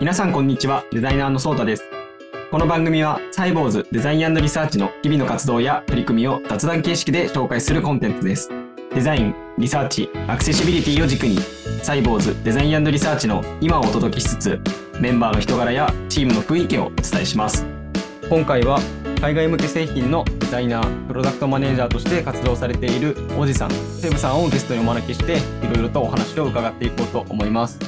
皆さんこんにちは、デザイナーのソータです。この番組はサイボーズデザインリサーチの日々の活動や取り組みを雑談形式で紹介するコンテンツです。デザイン、リサーチ、アクセシビリティを軸に、サイボーズデザインリサーチの今をお届けしつつ、メンバーの人柄やチームの雰囲気をお伝えします。今回は海外向け製品のデザイナー、プロダクトマネージャーとして活動されているおじさん、セブさんをゲストにお招きして、いろいろとお話を伺っていこうと思います。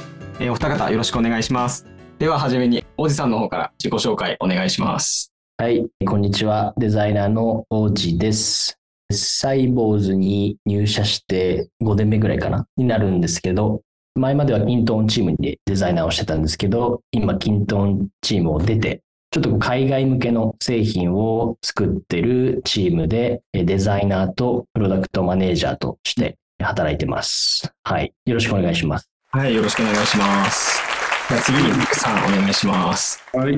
えーお二方よろしくお願いします。では、はじめに、おじさんの方から自己紹介お願いします。はい、こんにちは。デザイナーの王子です。サイボーズに入社して5年目ぐらいかなになるんですけど、前まではキントンチームでデザイナーをしてたんですけど、今キントンチームを出て、ちょっと海外向けの製品を作ってるチームでえデザイナーとプロダクトマネージャーとして働いてます。はい、よろしくお願いします。はい、よろしくお願いします。じゃあ次に、福さんお願いします。はい、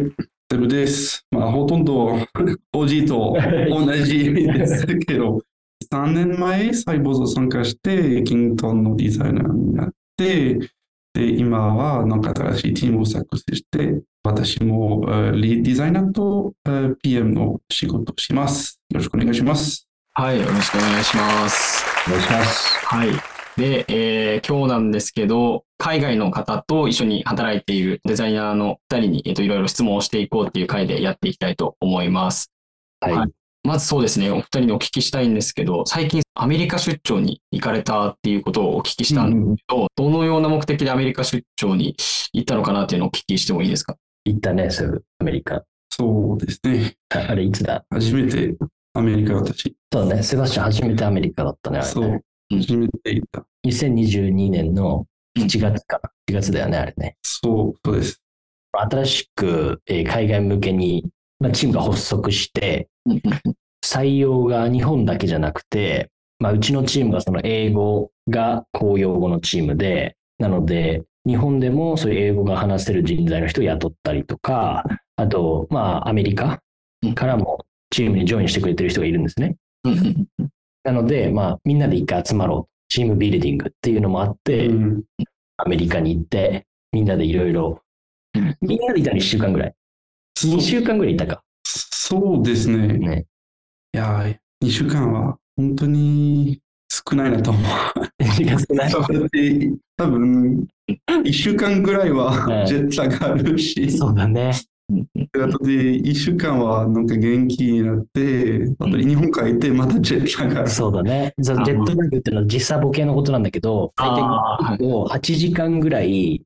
セブです。まあ、ほとんど OG と同じですけど、3年前、サイボーズを参加して、キントンのデザイナーになって、で、今はなんか新しいチームを作成して、私もえーリードデザイナーとえー PM の仕事をします。よろしくお願いします。はい、よろしくお願いします。お願いします。はい。で、えー今日なんですけど、海外の方と一緒に働いているデザイナーの2人に、えっと、いろいろ質問をしていこうっていう回でやっていきたいと思います。はい。はいまずそうですね、お二人にお聞きしたいんですけど、最近アメリカ出張に行かれたっていうことをお聞きしたんですけど、どのような目的でアメリカ出張に行ったのかなっていうのをお聞きしてもいいですか？行ったね、セブ、アメリカ。そうですね。ああれいつだ？初めてアメリカ私。そうだね、セバスチャン初めてアメリカだったね、あれね。そう、初めて行った。2022年の7月か、7月だよね、あれね。そう、そうです。新しく、えー海外向けに、まあ、チームが発足して、採用が日本だけじゃなくて、まあ、うちのチームがその英語が公用語のチームで、なので、日本でもそういう英語が話せる人材の人を雇ったりとか、あと、まあ、アメリカからもチームにジョインしてくれてる人がいるんですね。なので、まあ、みんなで一回集まろう。チームビルディングっていうのもあって、うんアメリカに行って、みんなでいろいろうん、みんなでいたの1週間ぐらい。2週間ぐらいいたか。そうですね。ね。いやー、2週間は本当に少ないなと思う。少ない多分、1週間ぐらいうんはジェットラグあるし、そうだね。あとで1週間はなんか元気になって、あとで日本帰ってまたジェットラグ。そうだね。ジェあットラグっていうのは時差ボケのことなんだけど、大体8時間ぐらい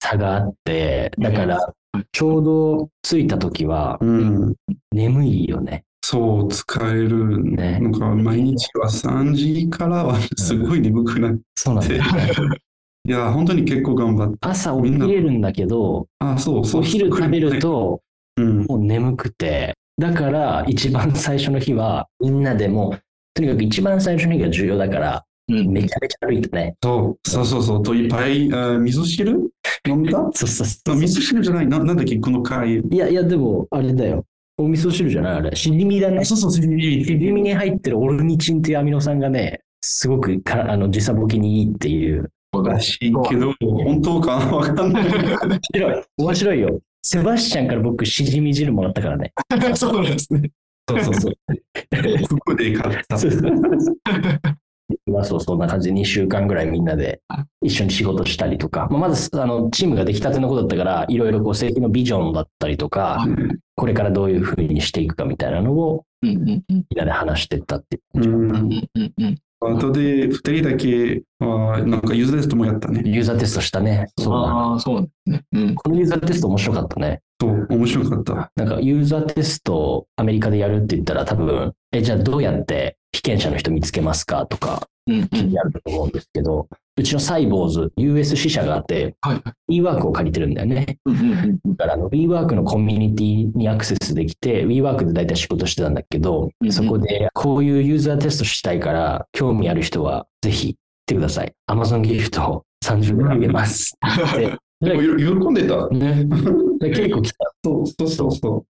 差があって、だから、ちょうど着いた時はうん、眠いよね。そう、疲れる。ねなんか毎日は3時からはすごい眠くなって。そうなんだよ。いや、本当に結構頑張った。朝起きれるんだけど、あ、そうそう。お昼食べるとうん、もう眠くて、だから一番最初の日はみんなでもう、とにかく一番最初の日が重要だから、うんめちゃめちゃ歩いたね。そうそうそうそう。といっぱい、あ味噌汁？飲んだ？そうそうそあ味噌汁じゃない？な。なんだっけ、この回。いやいや、でも、あれだよ。お味噌汁じゃない？あれ。しじみだね。そうそう、しじみしじみに入ってるオルニチンっていうアミノ酸がね、すごくかあの時差ボケにいいっていう。らしいけど、本当かわかんない。面白い。面白いよ。セバスチャンから僕、しじみ汁もらったからね。そうなんですね。そうそうそう。服で買った。まあそう、そんな感じで2週間ぐらいみんなで一緒に仕事したりとか、まあ、まずあのチームができたてのことだったから、いろいろこう製品のビジョンだったりとか、これからどういうふうにしていくかみたいなのをみんなで話してったっていううんうんうんうんあとで、二人だけは、なんかユーザーテストもやったね。ユーザーテストしたね。そうだ。ああ、そうなんですね。うん。このユーザーテスト面白かったね。そう、面白かった。なんかユーザーテストをアメリカでやるって言ったら多分、え、じゃあどうやって被験者の人見つけますかとかうんうんやると思うんですけど、うちのサイボーズ、US 支社があって、はい。WeWork を借りてるんだよね。だからあの WeWork のコミュニティにアクセスできて、WeWork で大体仕事してたんだけど、そこでこういうユーザーテストしたいから、興味ある人はぜひ来てください。Amazon ギフトを30分あげます。ででも喜んでた。ね、で結構来た。そうそうそうそ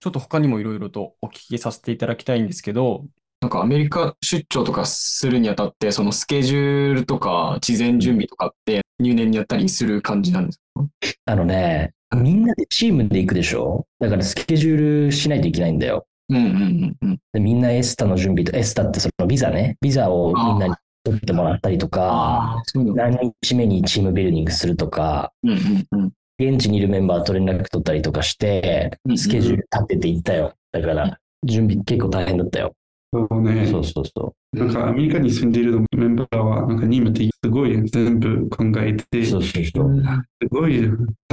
ちょっと他にもいろいろとお聞きさせていただきたいんですけど、なんかアメリカ出張とかするにあたって、そのスケジュールとか事前準備とかって入念にやったりする感じなんですか？あのね、みんなでチームで行くでしょ？だからスケジュールしないといけないんだよ。うんうんうんうん。でみんなエスタの準備と、エスタってそのビザね、ビザをみんなに取ってもらったりとか。何日目にチームビルディングするとか、うんうんうん。現地にいるメンバーと連絡取ったりとかしてスケジュール立てていったよ。だから、準備結構大変だったよ。そうね。そうそうそなんかアメリカに住んでいるメンバーは、なんか任務ってすごい全部考えて、う。すそうそうそう。ごい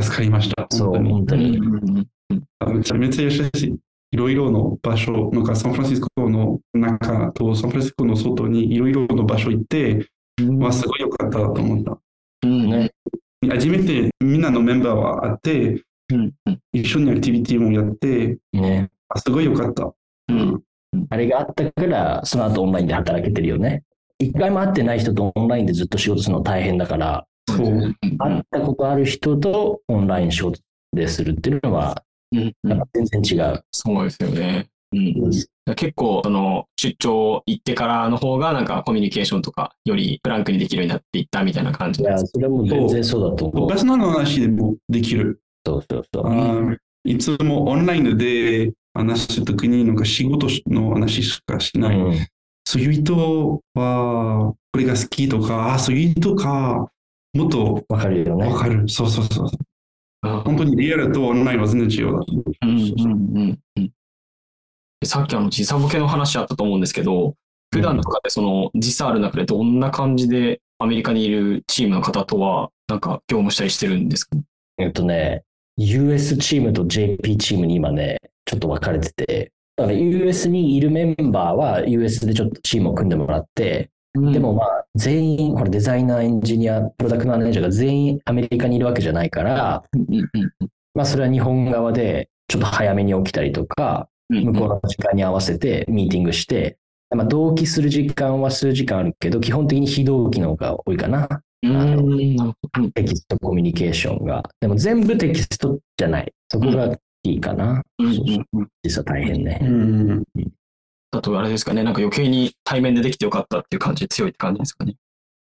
助かりました。そう、本当に本当に。あめちゃめちゃ優しい。いろいろの場所、なんかサンフランシスコの中とサンフランシスコの外にいろいろの場所行って、わ、すごい良かったと思った。うんね。初めてみんなのメンバーは会って、うんうん一緒にアクティビティもやって、ね。あすごい良かった。うんあれがあったから、その後オンラインで働けてるよね。一回も会ってない人とオンラインでずっと仕事するの大変だから、そう。会ったことある人とオンライン仕事でするっていうのは、うんなんか全然違う。そうですよね。うん結構、その、出張行ってからの方が、なんかコミュニケーションとか、よりフランクにできるようになっていったみたいな感じいや、です。それはもう全然そうだと思う。パーソナルの話でもできる。そうそうそう。いつもオンラインで話すときに、なんか仕事の話しかしない。うんそういう人は、これが好きとか、あそういう人か、もっとわかるよね。わかる。そうそうそう。うん本当にリアルとオンラインは全然違うだ。うんうんうんさっきあの時差ボケの話あったと思うんですけど、普段とかでその時差ある中でどんな感じでアメリカにいるチームの方とはなんか業務したりしてるんですか？えっとね、US チームと JP チームに今ね、ちょっと分かれてて、だから US にいるメンバーは US でちょっとチームを組んでもらって、でもまあ全員、ほらデザイナー、エンジニア、プロダクトマネージャーが全員アメリカにいるわけじゃないから、うんうん。まあそれは日本側でちょっと早めに起きたりとか、うんうん。向こうの時間に合わせてミーティングして、まあ同期する時間は数時間あるけど、基本的に非同期の方が多いかな。テキストコミュニケーションが。でも全部テキストじゃない。そこがいいかな。実は大変ね。うん。だとあれですかね、なん。か余計に対面でできてよかったっていう感じ、強いって感じですかね。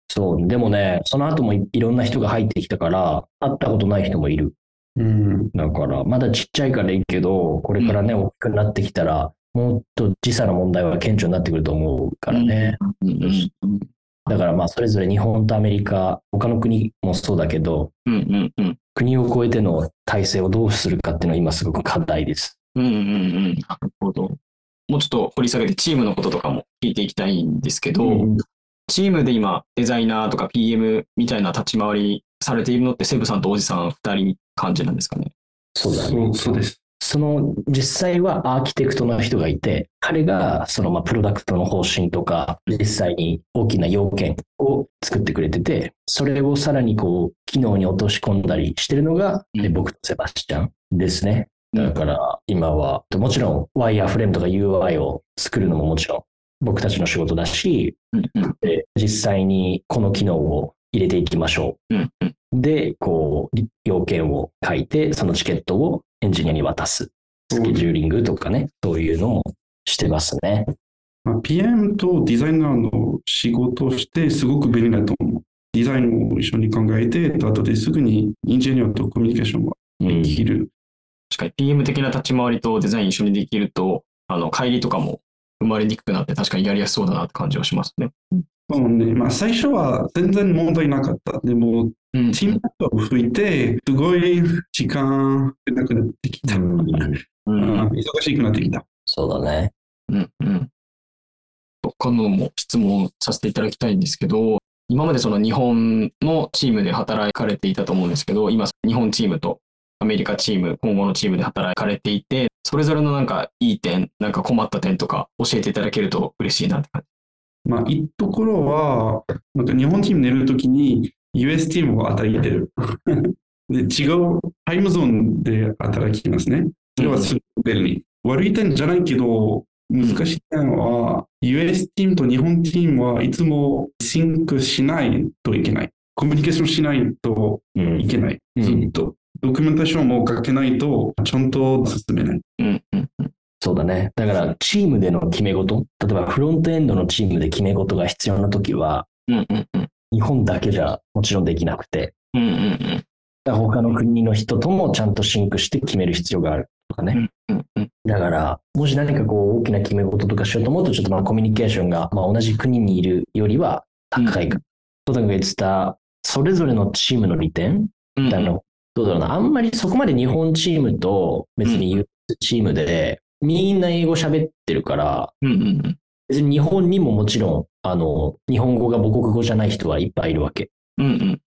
そう。でもね、その後もいいろん。な人が入ってきたから、会ったことない人もいる。うん。だから、まだちっちゃいからいいけど、これからね、大きくなってきたら、もっと時差の問題は顕著になってくると思うからね。うん。うん。うんだからまあ、それぞれ日本とアメリカ、他の国もそうだけど、うんうんうん国を越えての体制をどうするかっていうのは今すごく課題です。うんうんうんなるほど。もうちょっと掘り下げてチームのこととかも聞いていきたいんですけど、うんチームで今デザイナーとか PM みたいな立ち回りされているのってセブさんとおじさん2人感じなんですかね？そうだね。そうそうです。その実際はアーキテクトの人がいて、彼がそのまあプロダクトの方針とか、実際に大きな要件を作ってくれてて、それをさらにこう、機能に落とし込んだりしてるのが、うんで僕とセバスチャンですね。だから今は、もちろんワイヤーフレームとか UI を作るのももちろん僕たちの仕事だし、で実際にこの機能を入れていきましょう。で、こう、要件を書いて、そのチケットをエンジニアに渡す。スケジューリングとかね、そういうのもしてますね。まあ、PM とデザイナーの仕事をしてすごく便利だと思う。デザインを一緒に考えて、後ですぐにエンジニアとコミュニケーションがうんできる。確かに PM 的な立ち回りとデザイン一緒にできると、あの、帰りとかも生まれにくくなって確かにやりやすそうだなって感じはしますね。そうね。まあ、最初は全然問題なかった。でも、うんチームが増えて、すごい時間がなくなってきた。うんうんあ忙しくなってきた。そうだね。うんうん。他のも質問させていただきたいんですけど、今までその日本のチームで働かれていたと思うんですけど、今日本チームとアメリカチーム、今後のチームで働かれていて、それぞれのなんかいい点、なんか困った点とか教えていただけると嬉しいなって感まあ、いいところは、なんか日本チーム寝るときに US チームを働いてる。で、違うタイムゾーンで働きますね。それはすごく便利。悪い点じゃないけど、難しい点は、US チームと日本チームはいつもシンクしないといけない。コミュニケーションしないとうんいけない。うんずっと。ドキュメンテーションも書けないと、ちゃんと進めない。じ。うんうんうんそうだね。だから、チームでの決め事、例えばフロントエンドのチームで決め事が必要なときは、うんうんうん日本だけじゃもちろんできなくて、うんうんうん。他の国の人ともちゃんとシンクして決める必要があるとかね。うんうんだから、もし何かこう大きな決め事とかしようと思うと、ちょっとまあコミュニケーションがまあ同じ国にいるよりは高いか。トタが言ってた、それぞれのチームの利点。うんあの、どうだろうな、あんまりそこまで日本チームと別に US チームで、みんな英語喋ってるから、うんうんうん別に日本にももちろん、あの、日本語が母国語じゃない人はいっぱいいるわけ。うんうん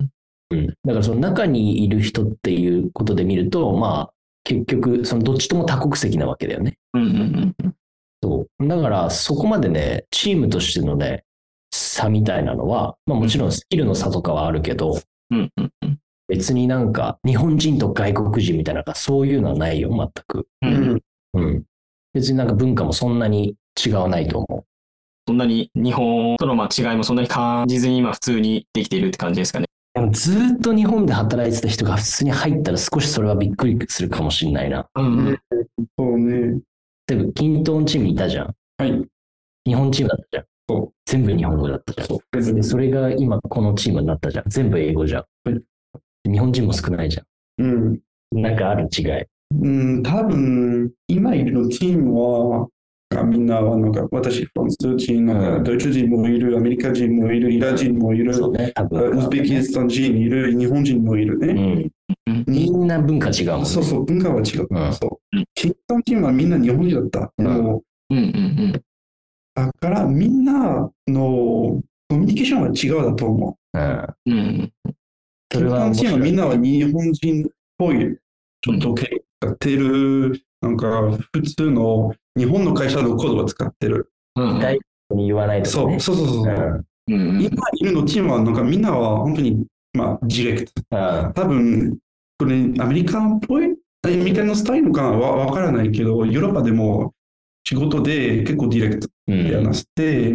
うん。だからその中にいる人っていうことで見ると、まあ、結局、そのどっちとも多国籍なわけだよね。うんうんうんそう。だから、そこまでね、チームとしてのね、差みたいなのは、まあもちろんスキルの差とかはあるけど、うんうんうん別になんか日本人と外国人みたいな、そういうのはないよ、全く。ううんん。うん。別になんか文化もそんなに違わないと思そんなに日本とのまあ違いもそんなに感じずに今普通にできているって感じですかね。う。でもずーっと日本で働いてた人が普通に入ったら少しそれはびっくりするかもしれないな。うんうんそうね。例えば、キントンチームいたじゃん。はい。日本チームだったじゃん。そう全部日本語だったじゃん。で、それが今このチームになったじゃん。全部英語じゃん。はい日本人も少ないじゃうん。ん。なんかある違い。うん、多分、今いるチームは、あみんなはなんか、私、フランス人、なんドイツ人もいる、アメリカ人もいる、イラ人もいる、そうね、多ウ分。ズベキスタン人いる、日本人もいるうね。ん。みんな文化違うもんね。そうそう、文化は違う。うんそう。キントンチームはみんな日本人だった。うんもううんうんだから、みんなのコミュニケーションは違うだと思う。うん。うんうんキンそれは面トンチームはみんなは。日本人っぽい、ちょっとやってる、なんか普通の日本の会社のコードを使ってる。うん。大に言わないとかねそう。そうそうそう。うん。今いるのチームは、なんかみんなは本当に、まあ、ディレクト。うん。多分、これアメリカンっぽいアメリカのスタイルかわわからないけど、ヨーロッパでも仕事で結構ディレクトうん。で話して、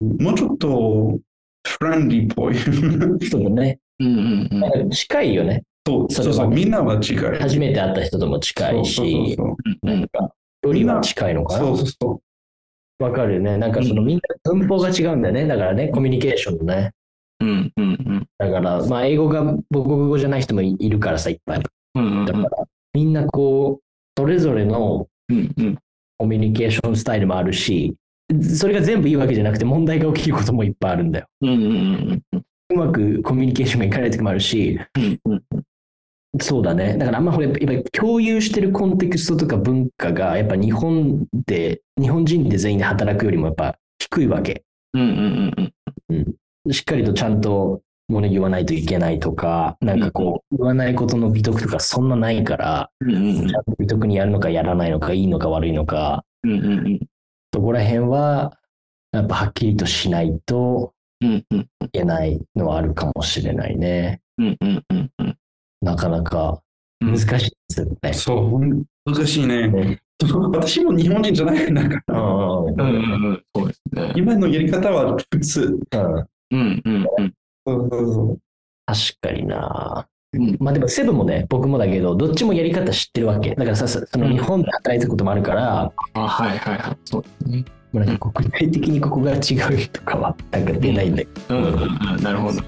もうちょっとフレンリーっぽい。そうだね。うん。うん。うん。近いよね。そうそうそう、みん。なは違い。初めて会った人とも近いし、なん。か、距離は近いのかな？そうそうそう。わかるよね。なんかそのみんな文法が違うんだよね。だからね、コミュニケーションのね。うんうんうんだから、まあ、英語が母国語じゃない人もいいるからさ、いっぱい。うんうんだから、みんなこう、それぞれのコミュニケーションスタイルもあるし、それが全部いいわけじゃなくて問題が起きることもいっぱいあるんだよ。うんうんうんうまくコミュニケーションがいかない時もあるし、うんうんそうだね。だからあんまほらやっぱり共有してるコンテクストとか文化がやっぱ日本で、日本人で全員で働くよりもやっぱ低いわけ。うんうんうんしっかりとちゃんともの言わないといけないとか、なんかこう、言わないことの美徳とかそんなないから、うんうんちゃんと美徳にやるのかやらないのか、いいのか悪いのか、うんうんそこら辺は、やっぱはっきりとしないとうんうんいけないのはあるかもしれないね。うんうんうんうんなかなか難しいですよね。そう、難しいね。ね私も日本人じゃないんだかうら、んうんうんうんうんそうですね。今のやり方は普通。うんうんうんうんそうそうそう確かにな。うんまあでもセブンもね、僕もだけど、どっちもやり方知ってるわけ。だからさ、その日本で働いたこともあるから、あはいはいはいそうですね。まあなんか具体的にここが違うとかはなんか出ないんだけど。うんなるほど。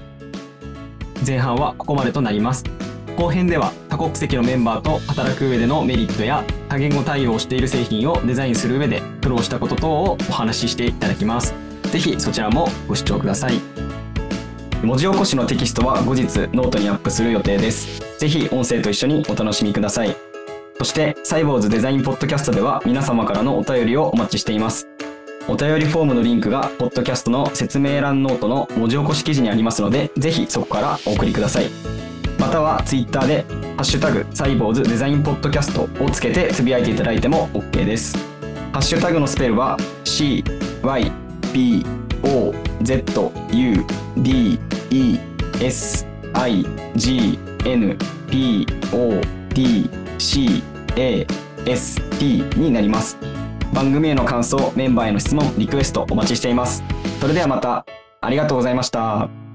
前半はここまでとなります。後編では多国籍のメンバーと働く上でのメリットや多言語対応している製品をデザインする上で苦労したこと等をお話ししていただきます。ぜひそちらもご視聴ください。文字起こしのテキストは後日ノートにアップする予定です。ぜひ音声と一緒にお楽しみください。そしてサイボウズデザインポッドキャストでは皆様からのお便りをお待ちしています。お便りフォームのリンクが、ポッドキャストの説明欄ノートの文字起こし記事にありますので、ぜひそこからお送りください。または、ツイッターで、ハッシュタグ、サイボウズデザインポッドキャストをつけてつぶやいていただいても OK です。ハッシュタグのスペルは、C、Y、B、O、Z、U、D、E、S、I、G、N、P、O、D、C、A、S、T になります。番組への感想、メンバーへの質問、リクエストお待ちしています。それではまた、ありがとうございました。